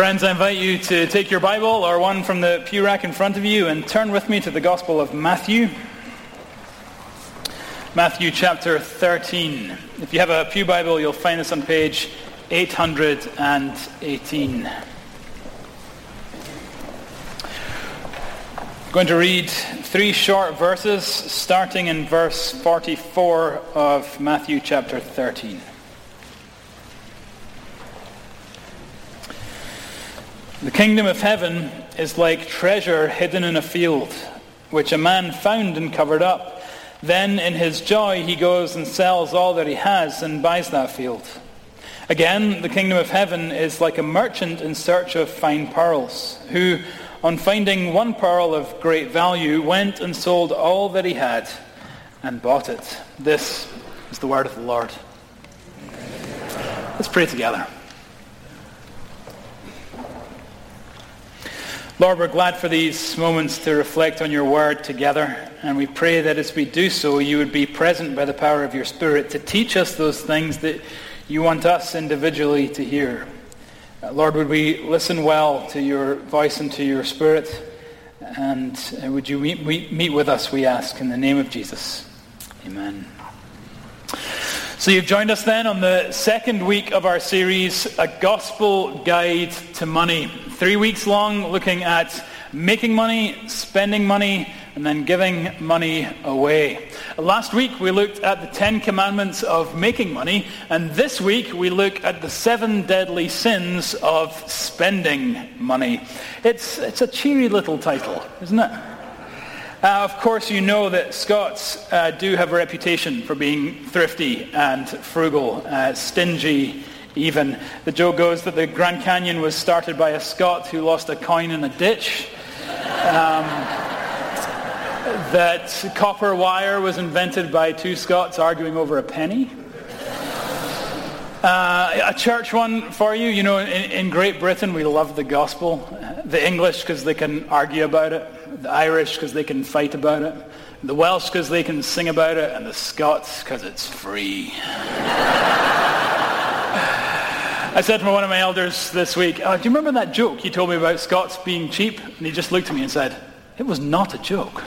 Friends, I invite you to take your Bible or one from the pew rack in front of you and turn with me to the Gospel of Matthew. Matthew chapter 13. If you have a pew Bible, you'll find this on page 818. I'm going to read three short verses starting in verse 44 of Matthew chapter 13. The kingdom of heaven is like treasure hidden in a field, which a man found and covered up. Then in his joy he goes and sells all that he has and buys that field. Again, the kingdom of heaven is like a merchant in search of fine pearls, who, on finding one pearl of great value, went and sold all that he had and bought it. This is the word of the Lord. Let's pray together. Lord, we're glad for these moments to reflect on your word together, and we pray that as we do so, you would be present by the power of your Spirit to teach us those things that you want us individually to hear. Uh, Lord, would we listen well to your voice and to your Spirit, and uh, would you meet, meet, meet with us, we ask, in the name of Jesus. Amen. So you've joined us then on the second week of our series, A Gospel Guide to Money. Three weeks long looking at making money, spending money, and then giving money away. Last week we looked at the Ten Commandments of making money, and this week we look at the seven deadly sins of spending money. It's, it's a cheery little title, isn't it? Uh, of course, you know that Scots uh, do have a reputation for being thrifty and frugal, uh, stingy even. The joke goes that the Grand Canyon was started by a Scot who lost a coin in a ditch. Um, that copper wire was invented by two Scots arguing over a penny. Uh, a church one for you. You know, in, in, Great Britain, we love the gospel. The English because they can argue about it. The Irish because they can fight about it. The Welsh because they can sing about it. And the Scots because it's free. I said to one of my elders this week, oh, do you remember that joke you told me about Scots being cheap? And he just looked at me and said, it was not a joke.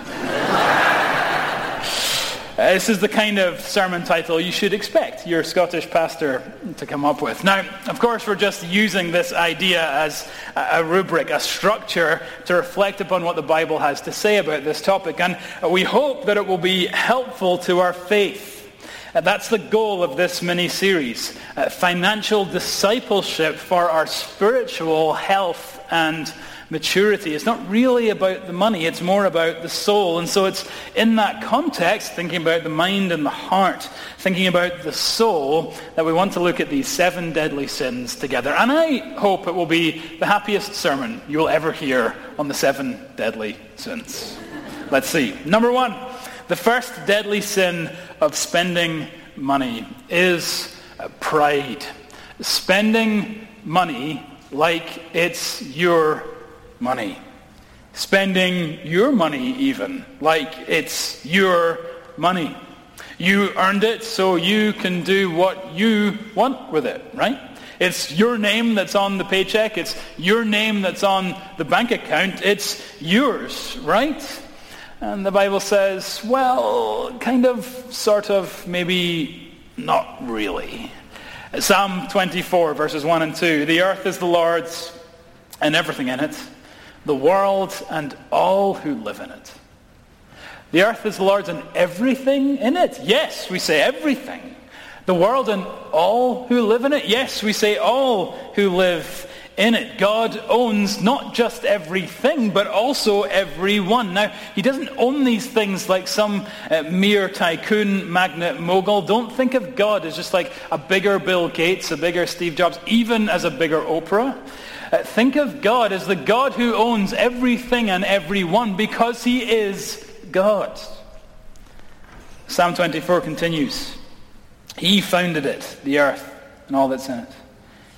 Uh, this is the kind of sermon title you should expect your Scottish pastor to come up with. Now, of course, we're just using this idea as a rubric, a structure to reflect upon what the Bible has to say about this topic. And we hope that it will be helpful to our faith. Uh, that's the goal of this mini-series, uh, financial discipleship for our spiritual health and maturity. It's not really about the money, it's more about the soul. And so it's in that context, thinking about the mind and the heart, thinking about the soul, that we want to look at these seven deadly sins together. And I hope it will be the happiest sermon you will ever hear on the seven deadly sins. Let's see. Number one, the first deadly sin of spending money is uh, pride. Spending money like it's your money. Spending your money even, like it's your money. You earned it, so you can do what you want with it, right? It's your name that's on the paycheck. It's your name that's on the bank account. It's yours, right? And the Bible says, well, kind of, sort of, maybe not really. Psalm 24, verses 1 and 2. The earth is the Lord's and everything in it the world and all who live in it. The earth is the Lord's and everything in it. Yes, we say everything. The world and all who live in it. Yes, we say all who live in it. God owns not just everything, but also everyone. Now, he doesn't own these things like some uh, mere tycoon, magnate, mogul. Don't think of God as just like a bigger Bill Gates, a bigger Steve Jobs, even as a bigger Oprah. Think of God as the God who owns everything and everyone because he is God. Psalm 24 continues. He founded it, the earth, and all that's in it.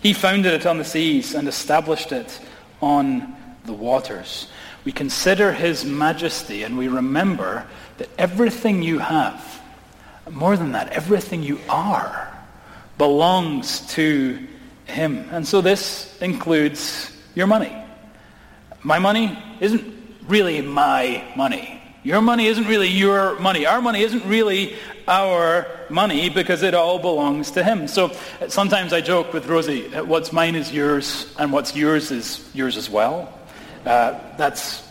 He founded it on the seas and established it on the waters. We consider his majesty and we remember that everything you have, more than that, everything you are, belongs to him. And so this includes your money. My money isn't really my money. Your money isn't really your money. Our money isn't really our money because it all belongs to him. So sometimes I joke with Rosie, what's mine is yours and what's yours is yours as well. Uh, that's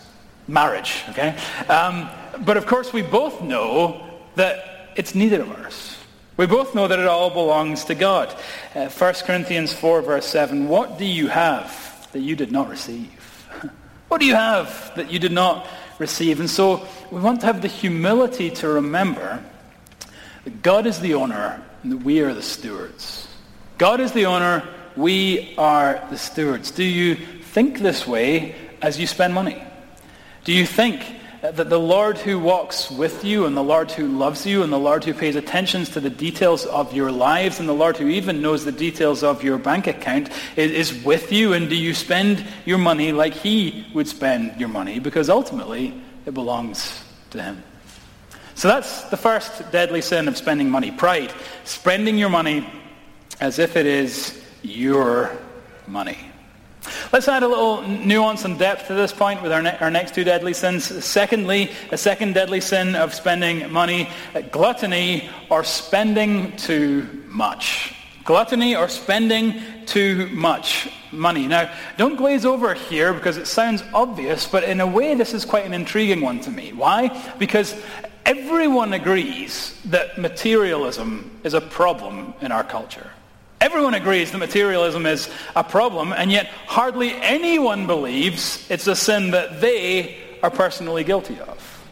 marriage, okay? Um, but of course we both know that it's neither of ours. We both know that it all belongs to God. Uh, 1 Corinthians 4 verse 7, what do you have that you did not receive? what do you have that you did not receive? And so we want to have the humility to remember that God is the owner and that we are the stewards. God is the owner, we are the stewards. Do you think this way as you spend money? Do you think that the Lord who walks with you and the Lord who loves you and the Lord who pays attention to the details of your lives and the Lord who even knows the details of your bank account is, with you and do you spend your money like he would spend your money because ultimately it belongs to him. So that's the first deadly sin of spending money. Pride. Spending your money as if it is your money. Let's add a little nuance and depth to this point with our, ne- our next two deadly sins. Secondly, a second deadly sin of spending money, uh, gluttony or spending too much. Gluttony or spending too much money. Now, don't glaze over here because it sounds obvious, but in a way this is quite an intriguing one to me. Why? Because everyone agrees that materialism is a problem in our culture. Everyone agrees that materialism is a problem, and yet hardly anyone believes it's a sin that they are personally guilty of.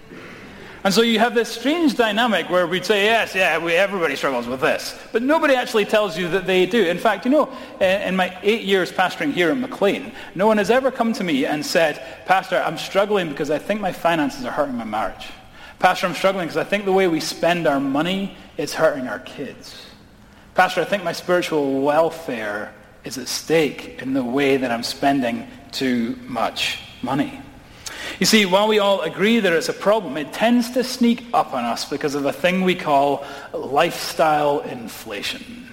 And so you have this strange dynamic where we'd say, yes, yeah, we, everybody struggles with this. But nobody actually tells you that they do. In fact, you know, in my eight years pastoring here at McLean, no one has ever come to me and said, Pastor, I'm struggling because I think my finances are hurting my marriage. Pastor, I'm struggling because I think the way we spend our money is hurting our kids. Pastor, I think my spiritual welfare is at stake in the way that I'm spending too much money. You see, while we all agree that it's a problem, it tends to sneak up on us because of a thing we call lifestyle inflation.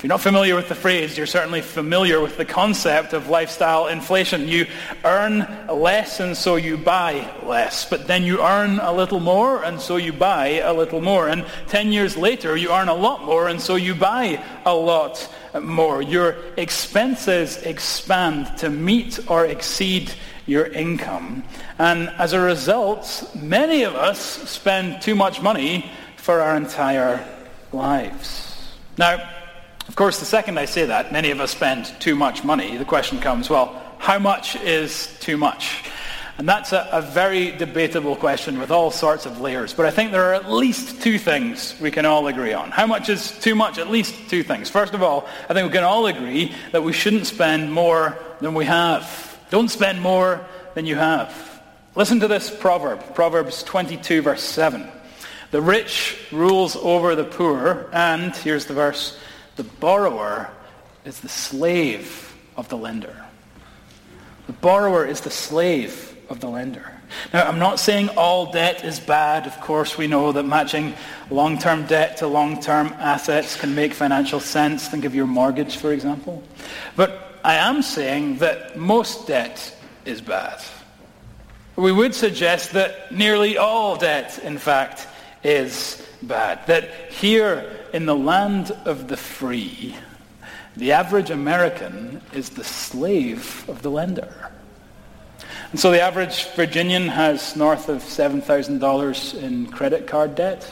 If you're not familiar with the phrase, you're certainly familiar with the concept of lifestyle inflation. You earn less and so you buy less, but then you earn a little more and so you buy a little more. And 10 years later, you earn a lot more and so you buy a lot more. Your expenses expand to meet or exceed your income. And as a result, many of us spend too much money for our entire lives. Now, of course, the second I say that, many of us spend too much money, the question comes, well, how much is too much? And that's a, a, very debatable question with all sorts of layers. But I think there are at least two things we can all agree on. How much is too much? At least two things. First of all, I think we can all agree that we shouldn't spend more than we have. Don't spend more than you have. Listen to this proverb, Proverbs 22, verse 7. The rich rules over the poor, and, here's the verse, the borrower is the slave of the lender. The borrower is the slave of the lender. Now, I'm not saying all debt is bad. Of course, we know that matching long-term debt to long-term assets can make financial sense. Think of your mortgage, for example. But I am saying that most debt is bad. We would suggest that nearly all debt, in fact, is bad. That here in the land of the free, the average American is the slave of the lender. And so the average Virginian has north of $7,000 in credit card debt.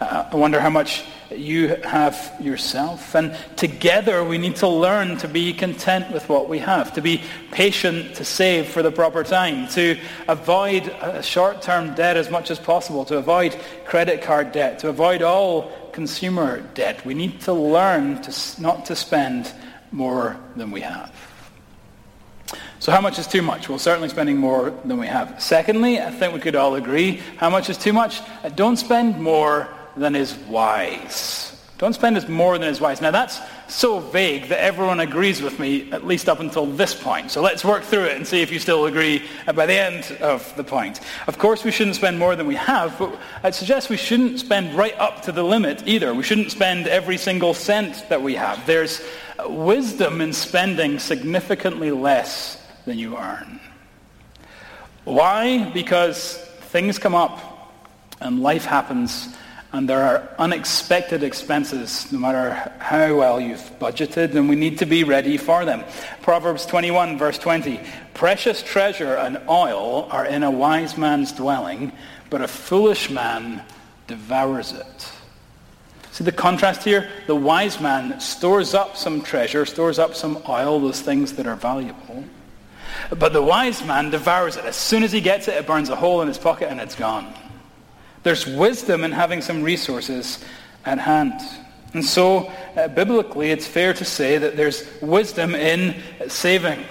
Uh, I wonder how much you have yourself. And together we need to learn to be content with what we have, to be patient to save for the proper time, to avoid short-term debt as much as possible, to avoid credit card debt, to avoid all consumer debt. We need to learn to, not to spend more than we have. So how much is too much? Well, certainly spending more than we have. Secondly, I think we could all agree, how much is too much? Uh, don't spend more than is wise. Don't spend as more than is wise. Now that's so vague that everyone agrees with me, at least up until this point. So let's work through it and see if you still agree by the end of the point. Of course, we shouldn't spend more than we have, but I'd suggest we shouldn't spend right up to the limit either. We shouldn't spend every single cent that we have. There's wisdom in spending significantly less than you earn. Why? Because things come up and life happens and there are unexpected expenses no matter how well you've budgeted and we need to be ready for them. Proverbs 21 verse 20. Precious treasure and oil are in a wise man's dwelling, but a foolish man devours it. See the contrast here? The wise man stores up some treasure, stores up some oil, those things that are valuable. But the wise man devours it. As soon as he gets it, it burns a hole in his pocket and it's gone. There's wisdom in having some resources at hand. And so, uh, biblically, it's fair to say that there's wisdom in saving.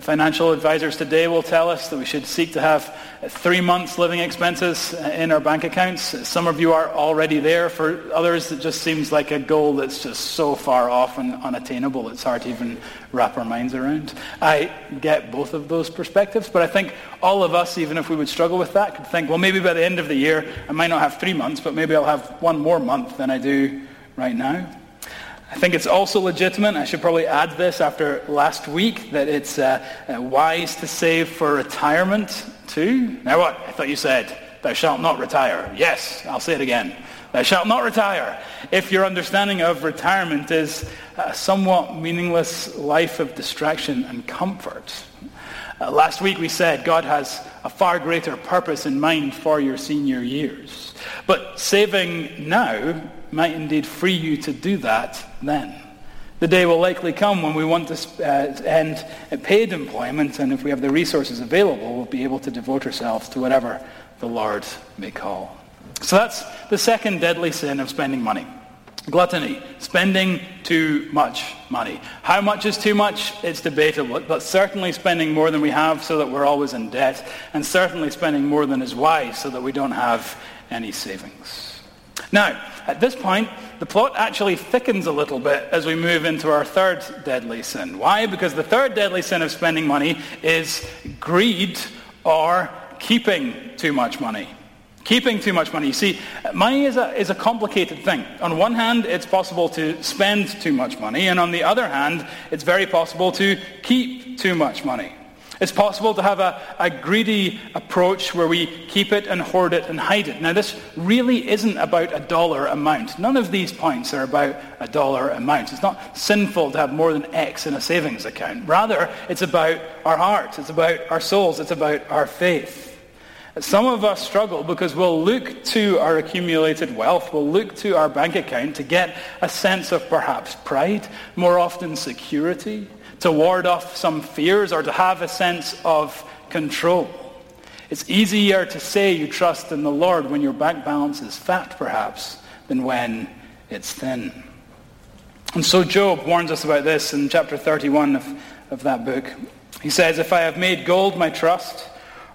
Financial advisors today will tell us that we should seek to have three months living expenses in our bank accounts. Some of you are already there. For others, it just seems like a goal that's just so far off and unattainable it's hard to even wrap our minds around. I get both of those perspectives, but I think all of us, even if we would struggle with that, could think, well, maybe by the end of the year, I might not have three months, but maybe I'll have one more month than I do right now. I think it's also legitimate, I should probably add this after last week, that it's uh, uh, wise to save for retirement too. Now what? I thought you said, thou shalt not retire. Yes, I'll say it again. Thou shalt not retire. If your understanding of retirement is a somewhat meaningless life of distraction and comfort. Uh, last week we said God has a far greater purpose in mind for your senior years. But saving now might indeed free you to do that then. The day will likely come when we want to uh, end paid employment, and if we have the resources available, we'll be able to devote ourselves to whatever the Lord may call. So that's the second deadly sin of spending money. Gluttony, spending too much money. How much is too much? It's debatable, but certainly spending more than we have so that we're always in debt, and certainly spending more than is wise so that we don't have any savings. Now, at this point, the plot actually thickens a little bit as we move into our third deadly sin. Why? Because the third deadly sin of spending money is greed or keeping too much money. Keeping too much money. You see, money is a, is a complicated thing. On one hand, it's possible to spend too much money, and on the other hand, it's very possible to keep too much money. It's possible to have a, a, greedy approach where we keep it and hoard it and hide it. Now, this really isn't about a dollar amount. None of these points are about a dollar amount. It's not sinful to have more than X in a savings account. Rather, it's about our hearts. It's about our souls. It's about our faith. Some of us struggle because we'll look to our accumulated wealth, we'll look to our bank account to get a sense of perhaps pride, more often security, to ward off some fears or to have a sense of control. It's easier to say you trust in the Lord when your bank balance is fat, perhaps, than when it's thin. And so Job warns us about this in chapter 31 of, of that book. He says, If I have made gold my trust,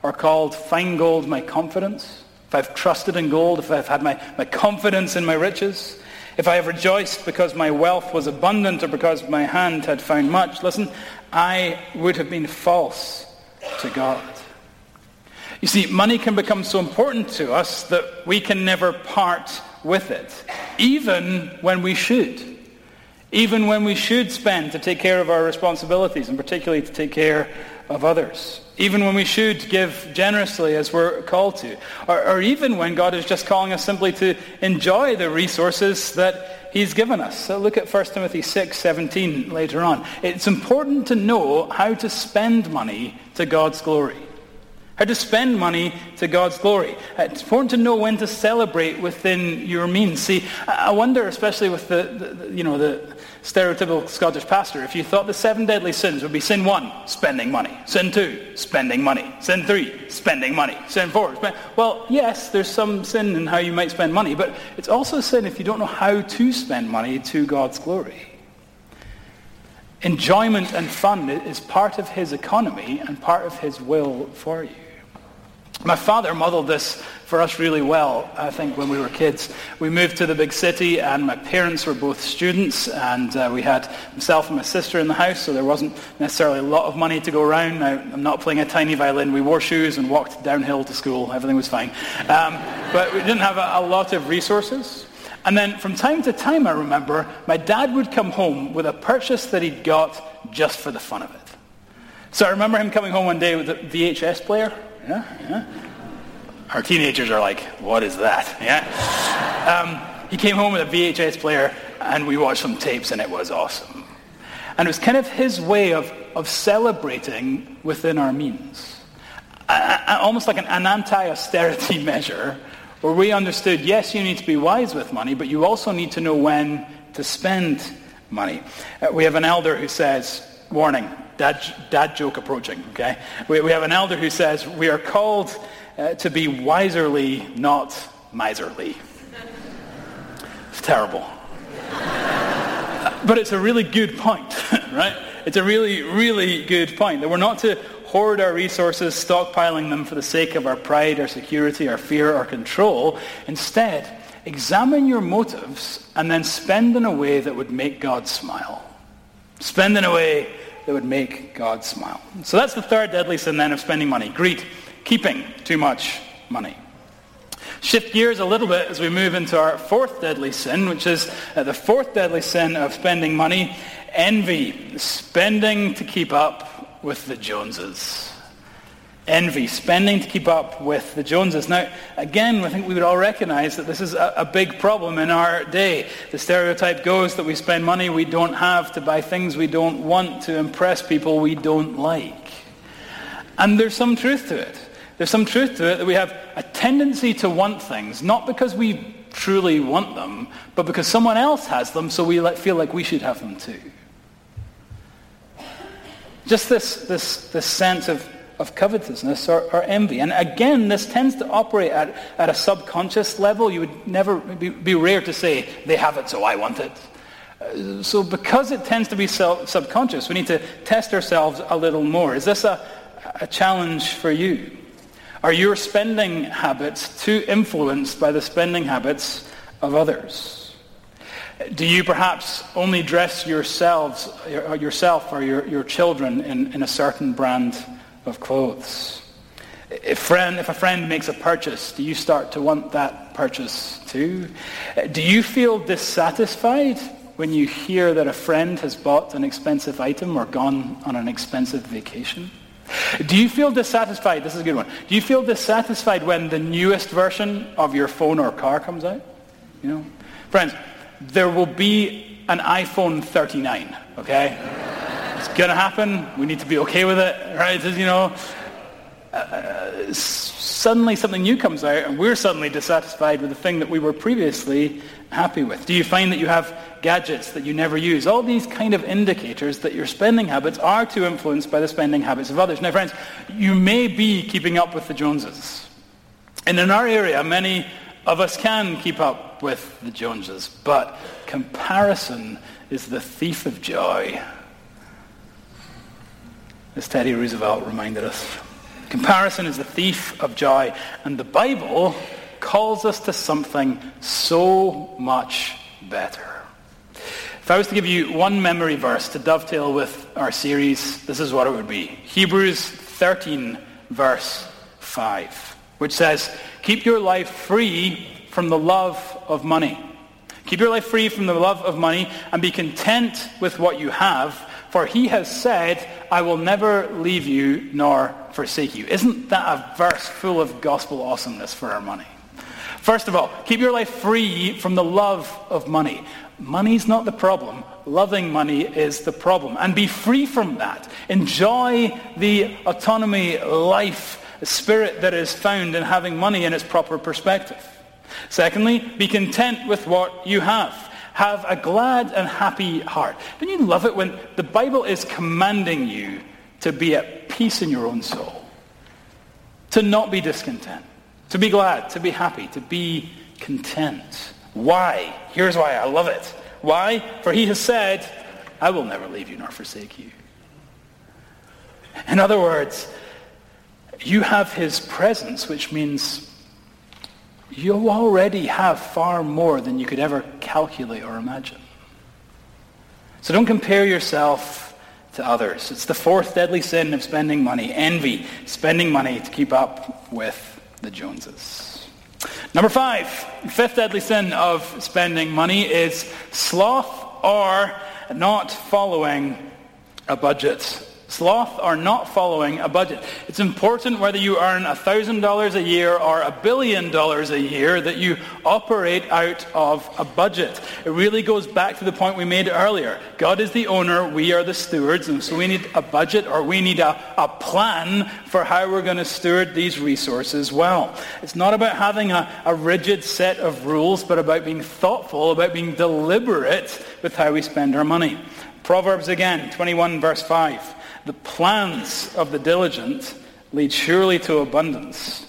or called fine gold my confidence, if I've trusted in gold, if I've had my, my confidence in my riches, if I have rejoiced because my wealth was abundant or because my hand had found much, listen, I would have been false to God. You see, money can become so important to us that we can never part with it, even when we should. Even when we should spend to take care of our responsibilities, and particularly to take care of others. Even when we should give generously as we're called to. Or, or, even when God is just calling us simply to enjoy the resources that he's given us. So look at 1 Timothy 6, 17 later on. It's important to know how to spend money to God's glory. How to spend money to God's glory. Uh, it's important to know when to celebrate within your means. See, I wonder, especially with the, the you know, the stereotypical Scottish pastor, if you thought the seven deadly sins would be sin one, spending money. Sin two, spending money. Sin three, spending money. Sin four, spend, well, yes, there's some sin in how you might spend money, but it's also sin if you don't know how to spend money to God's glory. Enjoyment and fun is part of his economy and part of his will for you. My father modeled this for us really well, I think, when we were kids. We moved to the big city, and my parents were both students, and uh, we had myself and my sister in the house, so there wasn't necessarily a lot of money to go around. I'm not playing a tiny violin. We wore shoes and walked downhill to school. Everything was fine. Um, but we didn't have a, a lot of resources. And then from time to time, I remember, my dad would come home with a purchase that he'd got just for the fun of it. So I remember him coming home one day with a VHS player. Yeah, yeah. Our teenagers are like, what is that? Yeah. Um, he came home with a VHS player and we watched some tapes and it was awesome. And it was kind of his way of, of celebrating within our means. almost like an, an anti-austerity measure where we understood, yes, you need to be wise with money, but you also need to know when to spend money. Uh, we have an elder who says, warning, dad, dad joke approaching, okay? We, we have an elder who says, we are called uh, to be wiserly, not miserly. It's terrible. but it's a really good point, right? It's a really, really good point that we're not to hoard our resources, stockpiling them for the sake of our pride, our security, our fear, our control. Instead, examine your motives and then spend in a way that would make God smile. Spend in a way that would make God smile. So that's the third deadly sin then of spending money. Greed, keeping too much money. Shift gears a little bit as we move into our fourth deadly sin, which is uh, the fourth deadly sin of spending money, envy, spending to keep up with the Joneses envy, spending to keep up with the Joneses. Now, again, I think we would all recognize that this is a, a, big problem in our day. The stereotype goes that we spend money we don't have to buy things we don't want to impress people we don't like. And there's some truth to it. There's some truth to it that we have a tendency to want things, not because we truly want them, but because someone else has them, so we feel like we should have them too. Just this, this, this sense of of covetousness or, or, envy. And again, this tends to operate at, at a subconscious level. You would never be, be rare to say, they have it, so I want it. Uh, so because it tends to be self, subconscious, we need to test ourselves a little more. Is this a, a challenge for you? Are your spending habits too influenced by the spending habits of others? Do you perhaps only dress yourselves, yourself or your, your children in, in a certain brand of clothes. If, friend, if a friend makes a purchase, do you start to want that purchase too? Do you feel dissatisfied when you hear that a friend has bought an expensive item or gone on an expensive vacation? Do you feel dissatisfied? This is a good one. Do you feel dissatisfied when the newest version of your phone or car comes out? You know, friends, there will be an iPhone 39, okay? It's going to happen. We need to be okay with it, right? You know, uh, suddenly something new comes out and we're suddenly dissatisfied with the thing that we were previously happy with. Do you find that you have gadgets that you never use? All these kind of indicators that your spending habits are too influenced by the spending habits of others. Now, friends, you may be keeping up with the Joneses. And in our area, many of us can keep up with the Joneses, but comparison is the thief of joy as Teddy Roosevelt reminded us. Comparison is the thief of joy, and the Bible calls us to something so much better. If I was to give you one memory verse to dovetail with our series, this is what it would be. Hebrews 13, verse 5, which says, Keep your life free from the love of money. Keep your life free from the love of money and be content with what you have for he has said, I will never leave you nor forsake you. Isn't that a verse full of gospel awesomeness for our money? First of all, keep your life free from the love of money. Money's not the problem. Loving money is the problem. And be free from that. Enjoy the autonomy, life, spirit that is found in having money in its proper perspective. Secondly, be content with what you have. Have a glad and happy heart. Don't you love it when the Bible is commanding you to be at peace in your own soul? To not be discontent. To be glad, to be happy, to be content. Why? Here's why I love it. Why? For he has said, I will never leave you nor forsake you. In other words, you have his presence, which means you already have far more than you could ever calculate or imagine. So don't compare yourself to others. It's the fourth deadly sin of spending money, envy, spending money to keep up with the Joneses. Number five, fifth deadly sin of spending money is sloth or not following a budget. Sloth are not following a budget. It's important whether you earn $1,000 a year or a billion dollars a year that you operate out of a budget. It really goes back to the point we made earlier. God is the owner, we are the stewards, and so we need a budget or we need a, a plan for how we're going to steward these resources well. It's not about having a, a rigid set of rules, but about being thoughtful, about being deliberate with how we spend our money. Proverbs again, 21 verse 5. The plans of the diligent lead surely to abundance,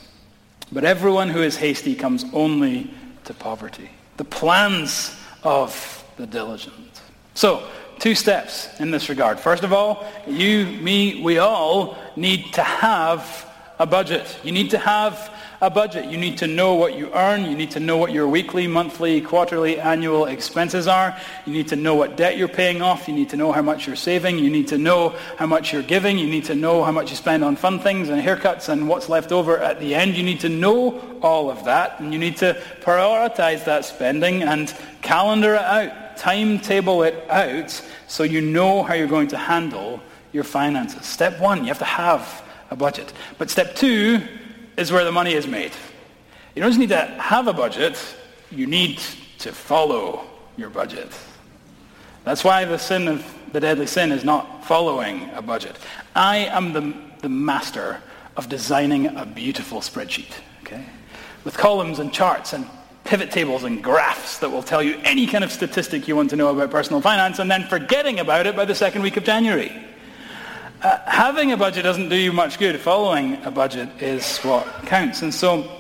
but everyone who is hasty comes only to poverty. The plans of the diligent. So, two steps in this regard. First of all, you, me, we all need to have a budget. You need to have a budget. You need to know what you earn. You need to know what your weekly, monthly, quarterly, annual expenses are. You need to know what debt you're paying off. You need to know how much you're saving. You need to know how much you're giving. You need to know how much you spend on fun things and haircuts and what's left over at the end. You need to know all of that. And you need to prioritize that spending and calendar it out, timetable it out so you know how you're going to handle your finances. Step one, you have to have a budget. But step two, is where the money is made. You don't just need to have a budget, you need to follow your budget. That's why the sin of the deadly sin is not following a budget. I am the, the master of designing a beautiful spreadsheet, okay? With columns and charts and pivot tables and graphs that will tell you any kind of statistic you want to know about personal finance and then forgetting about it by the second week of January. Uh, having a budget doesn't do you much good. Following a budget is what counts. And so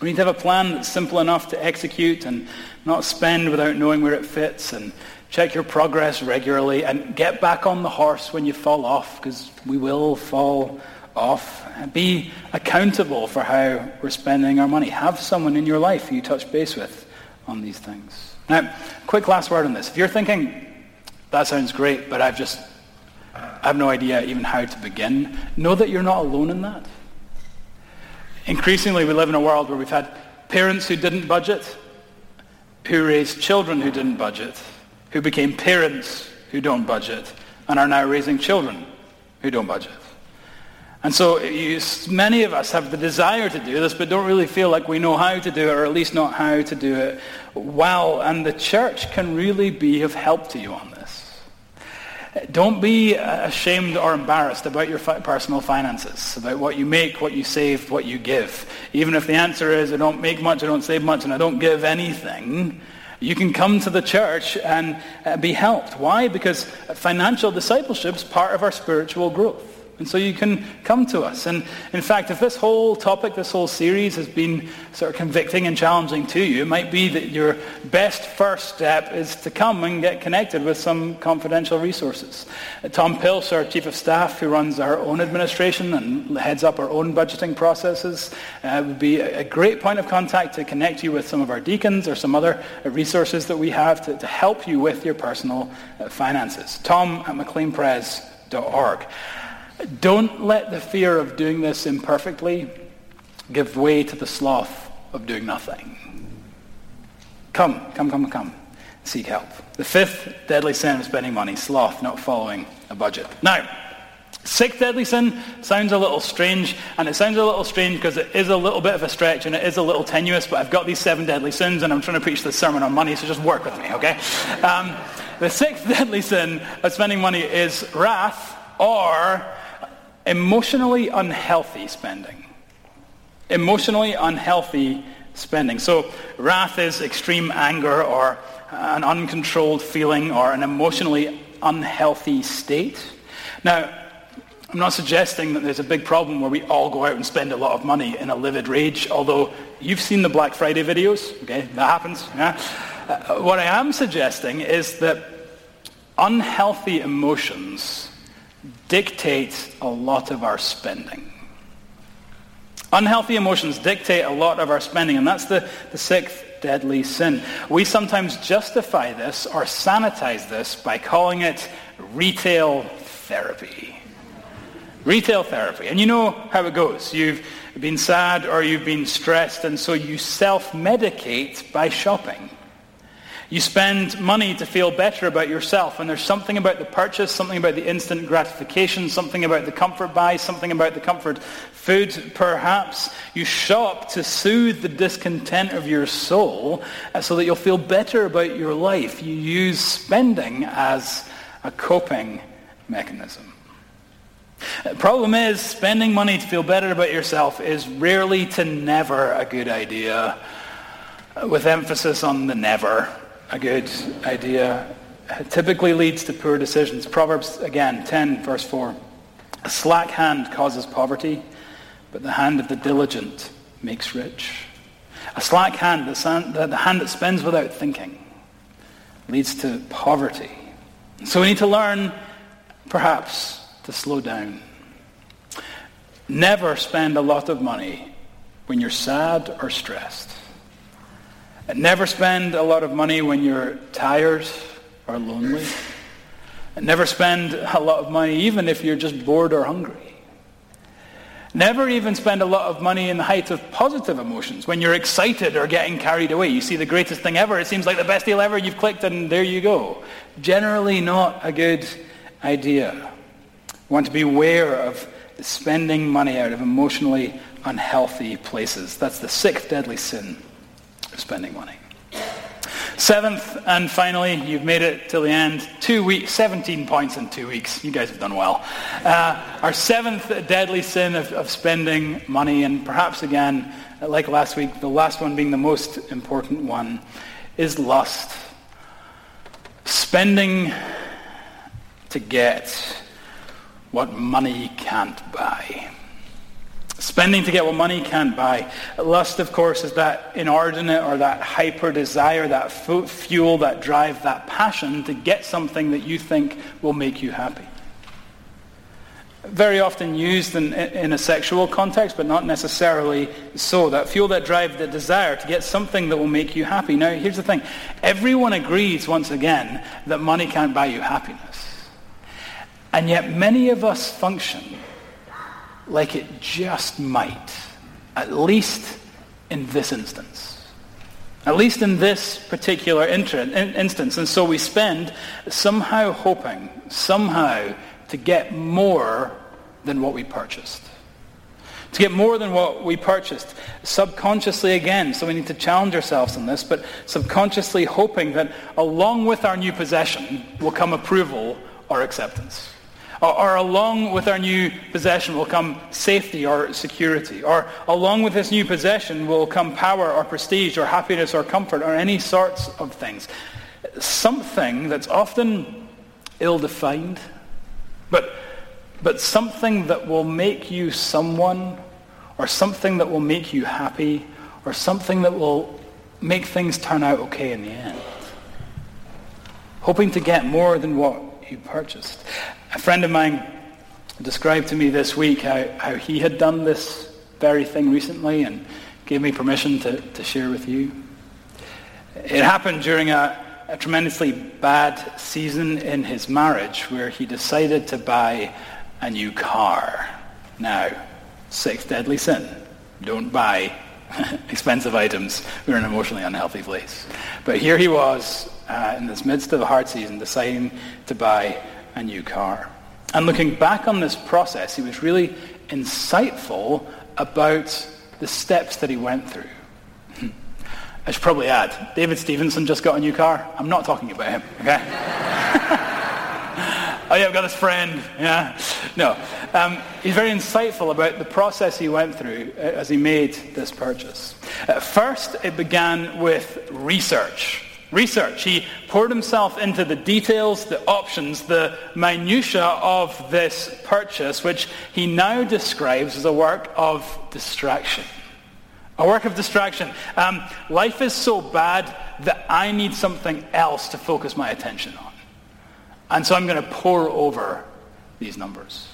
we need to have a plan that's simple enough to execute and not spend without knowing where it fits and check your progress regularly and get back on the horse when you fall off because we will fall off. Be accountable for how we're spending our money. Have someone in your life you touch base with on these things. Now, quick last word on this. If you're thinking, that sounds great, but I've just I have no idea even how to begin. Know that you're not alone in that. Increasingly, we live in a world where we've had parents who didn't budget, who raised children who didn't budget, who became parents who don't budget, and are now raising children who don't budget. And so you, many of us have the desire to do this, but don't really feel like we know how to do it, or at least not how to do it well. And the church can really be of help to you on this. Don't be ashamed or embarrassed about your personal finances, about what you make, what you save, what you give. Even if the answer is, I don't make much, I don't save much, and I don't give anything, you can come to the church and uh, be helped. Why? Because financial discipleship is part of our spiritual growth. And so you can come to us. And in fact, if this whole topic, this whole series has been sort of convicting and challenging to you, it might be that your best first step is to come and get connected with some confidential resources. Uh, Tom Pilch, our chief of staff, who runs our own administration and heads up our own budgeting processes, uh, would be a great point of contact to connect you with some of our deacons or some other uh, resources that we have to, to help you with your personal uh, finances. Tom at mcleanpres.org. Don't let the fear of doing this imperfectly give way to the sloth of doing nothing. Come, come, come, come. Seek help. The fifth deadly sin of spending money, sloth, not following a budget. Now, sixth deadly sin sounds a little strange, and it sounds a little strange because it is a little bit of a stretch and it is a little tenuous, but I've got these seven deadly sins and I'm trying to preach this sermon on money, so just work with me, okay? Um, the sixth deadly sin of spending money is wrath or emotionally unhealthy spending. Emotionally unhealthy spending. So wrath is extreme anger or an uncontrolled feeling or an emotionally unhealthy state. Now, I'm not suggesting that there's a big problem where we all go out and spend a lot of money in a livid rage, although you've seen the Black Friday videos, okay, that happens. Yeah? Uh, what I am suggesting is that unhealthy emotions dictate a lot of our spending. Unhealthy emotions dictate a lot of our spending, and that's the, the sixth deadly sin. We sometimes justify this or sanitize this by calling it retail therapy. Retail therapy. And you know how it goes. You've been sad or you've been stressed, and so you self-medicate by shopping. You spend money to feel better about yourself, and there's something about the purchase, something about the instant gratification, something about the comfort buy, something about the comfort food, perhaps. You shop to soothe the discontent of your soul uh, so that you'll feel better about your life. You use spending as a coping mechanism. The problem is, spending money to feel better about yourself is rarely to never a good idea, with emphasis on the never a good idea. It typically leads to poor decisions. Proverbs, again, 10, verse 4. A slack hand causes poverty, but the hand of the diligent makes rich. A slack hand, the hand that spends without thinking, leads to poverty. So we need to learn, perhaps, to slow down. Never spend a lot of money when you're sad or stressed. Never spend a lot of money when you're tired or lonely. Never spend a lot of money even if you're just bored or hungry. Never even spend a lot of money in the height of positive emotions when you're excited or getting carried away. You see the greatest thing ever. It seems like the best deal ever. You've clicked and there you go. Generally not a good idea. Want to be aware of spending money out of emotionally unhealthy places. That's the sixth deadly sin spending money. Seventh and finally, you've made it till the end. Two weeks, 17 points in two weeks. You guys have done well. Uh, our seventh deadly sin of, of spending money, and perhaps again, like last week, the last one being the most important one, is lust. Spending to get what money can't buy. Spending to get what money can't buy. Lust, of course, is that inordinate or that hyper desire, that fuel, that drive, that passion to get something that you think will make you happy. Very often used in, in a sexual context, but not necessarily so. That fuel, that drive, that desire to get something that will make you happy. Now, here's the thing. Everyone agrees, once again, that money can't buy you happiness. And yet many of us function like it just might, at least in this instance. At least in this particular instance. And so we spend somehow hoping, somehow, to get more than what we purchased. To get more than what we purchased. Subconsciously again, so we need to challenge ourselves on this, but subconsciously hoping that along with our new possession will come approval or acceptance. Or, along with our new possession will come safety or security. Or along with this new possession will come power or prestige or happiness or comfort or any sorts of things. Something that's often ill-defined, but, but something that will make you someone or something that will make you happy or something that will make things turn out okay in the end. Hoping to get more than what you purchased. A friend of mine described to me this week how, how he had done this very thing recently and gave me permission to, to share with you. It happened during a, a tremendously bad season in his marriage where he decided to buy a new car. Now, sixth deadly sin. Don't buy expensive items. We're in an emotionally unhealthy place. But here he was uh, in this midst of a hard season deciding to buy a new car. And looking back on this process, he was really insightful about the steps that he went through. I should probably add, David Stevenson just got a new car. I'm not talking about him, okay? oh yeah, I've got this friend. Yeah. No. Um, he's very insightful about the process he went through uh, as he made this purchase. First, it began with research research. He poured himself into the details, the options, the minutiae of this purchase, which he now describes as a work of distraction. A work of distraction. Um, life is so bad that I need something else to focus my attention on. And so I'm going to pour over these numbers.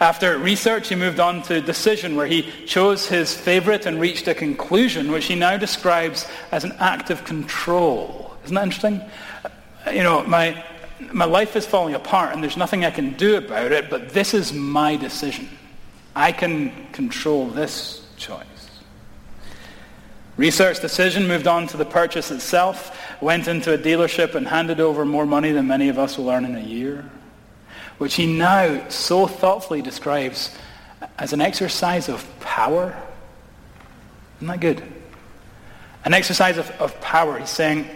After research, he moved on to decision, where he chose his favorite and reached a conclusion, which he now describes as an act of control. Isn't that interesting? Uh, you know, my, my life is falling apart and there's nothing I can do about it, but this is my decision. I can control this choice. Research decision moved on to the purchase itself. went into a dealership and handed over more money than many of us will earn in a year, which he now so thoughtfully describes as an exercise of power. Isn't that good? An exercise of, of power. He's saying,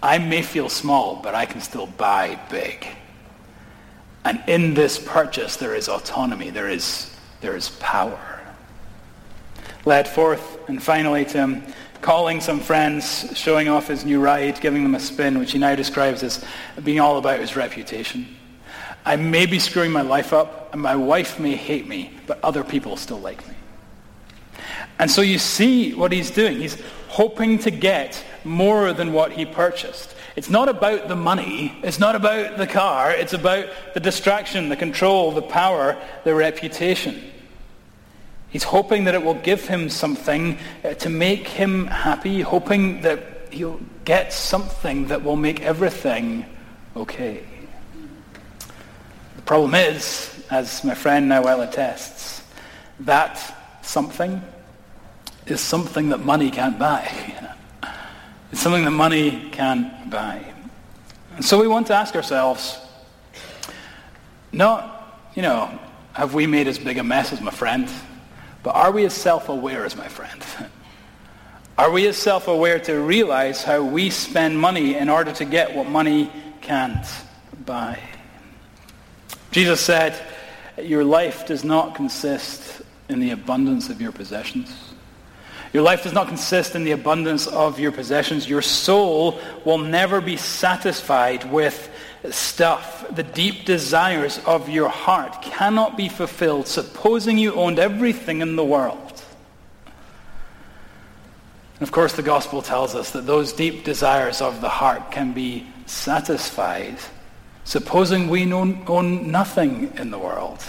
I may feel small, but I can still buy big. And in this purchase, there is autonomy. There is, there is power. Led forth, and finally to him, calling some friends, showing off his new ride, giving them a spin, which he now describes as being all about his reputation. I may be screwing my life up, and my wife may hate me, but other people still like me. And so you see what he's doing. He's hoping to get more than what he purchased. It's not about the money. It's not about the car. It's about the distraction, the control, the power, the reputation. He's hoping that it will give him something uh, to make him happy, hoping that he'll get something that will make everything okay. The problem is, as my friend Noel attests, that something is something that money can't buy. It's something that money can't buy. And so we want to ask ourselves, not, you know, have we made as big a mess as my friend? But are we as self-aware as my friend? Are we as self-aware to realize how we spend money in order to get what money can't buy? Jesus said, your life does not consist in the abundance of your possessions. Your life does not consist in the abundance of your possessions. Your soul will never be satisfied with stuff. The deep desires of your heart cannot be fulfilled supposing you owned everything in the world. And of course, the gospel tells us that those deep desires of the heart can be satisfied supposing we own nothing in the world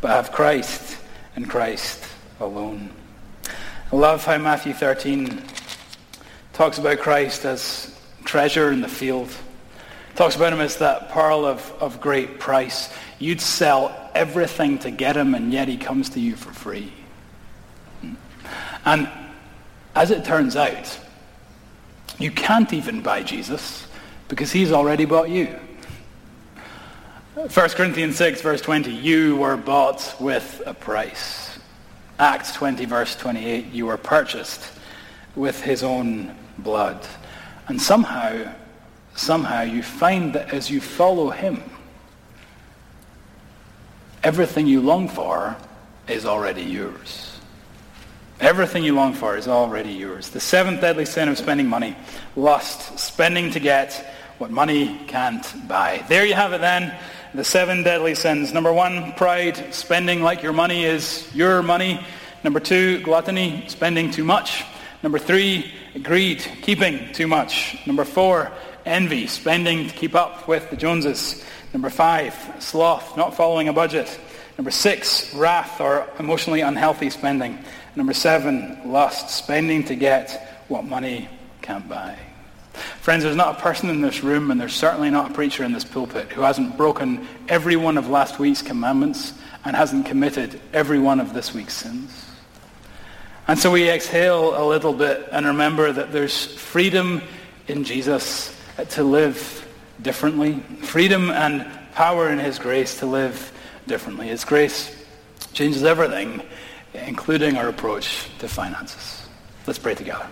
but have Christ and Christ alone. I love how Matthew 13 talks about Christ as treasure in the field. Talks about him as that pearl of, of great price. You'd sell everything to get him, and yet he comes to you for free. And as it turns out, you can't even buy Jesus because he's already bought you. 1 Corinthians 6, verse 20, you were bought with a price. Acts 20, verse 28, you were purchased with his own blood. And somehow, somehow you find that as you follow him, everything you long for is already yours. Everything you long for is already yours. The seventh deadly sin of spending money, lust, spending to get what money can't buy. There you have it then the seven deadly sins. Number one, pride, spending like your money is your money. Number two, gluttony, spending too much. Number three, greed, keeping too much. Number four, envy, spending to keep up with the Joneses. Number five, sloth, not following a budget. Number six, wrath or emotionally unhealthy spending. Number seven, lust, spending to get what money can't buy. Friends, there's not a person in this room, and there's certainly not a preacher in this pulpit, who hasn't broken every one of last week's commandments and hasn't committed every one of this week's sins. And so we exhale a little bit and remember that there's freedom in Jesus to live differently, freedom and power in his grace to live differently. His grace changes everything, including our approach to finances. Let's pray together.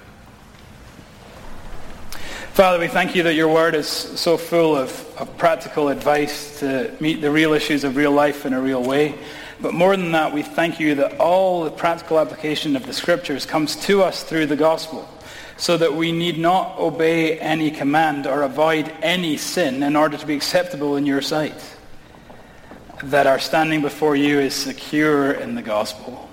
Father, we thank you that your word is so full of, of practical advice to meet the real issues of real life in a real way. But more than that, we thank you that all the practical application of the scriptures comes to us through the gospel so that we need not obey any command or avoid any sin in order to be acceptable in your sight. That our standing before you is secure in the gospel.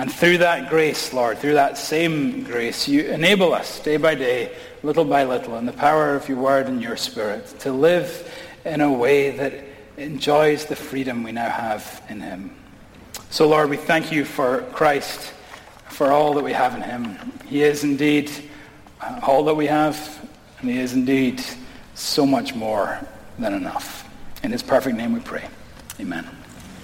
And through that grace, Lord, through that same grace, you enable us day by day little by little, in the power of your word and your spirit, to live in a way that enjoys the freedom we now have in him. So, Lord, we thank you for Christ, for all that we have in him. He is indeed uh, all that we have, and he is indeed so much more than enough. In his perfect name we pray. Amen.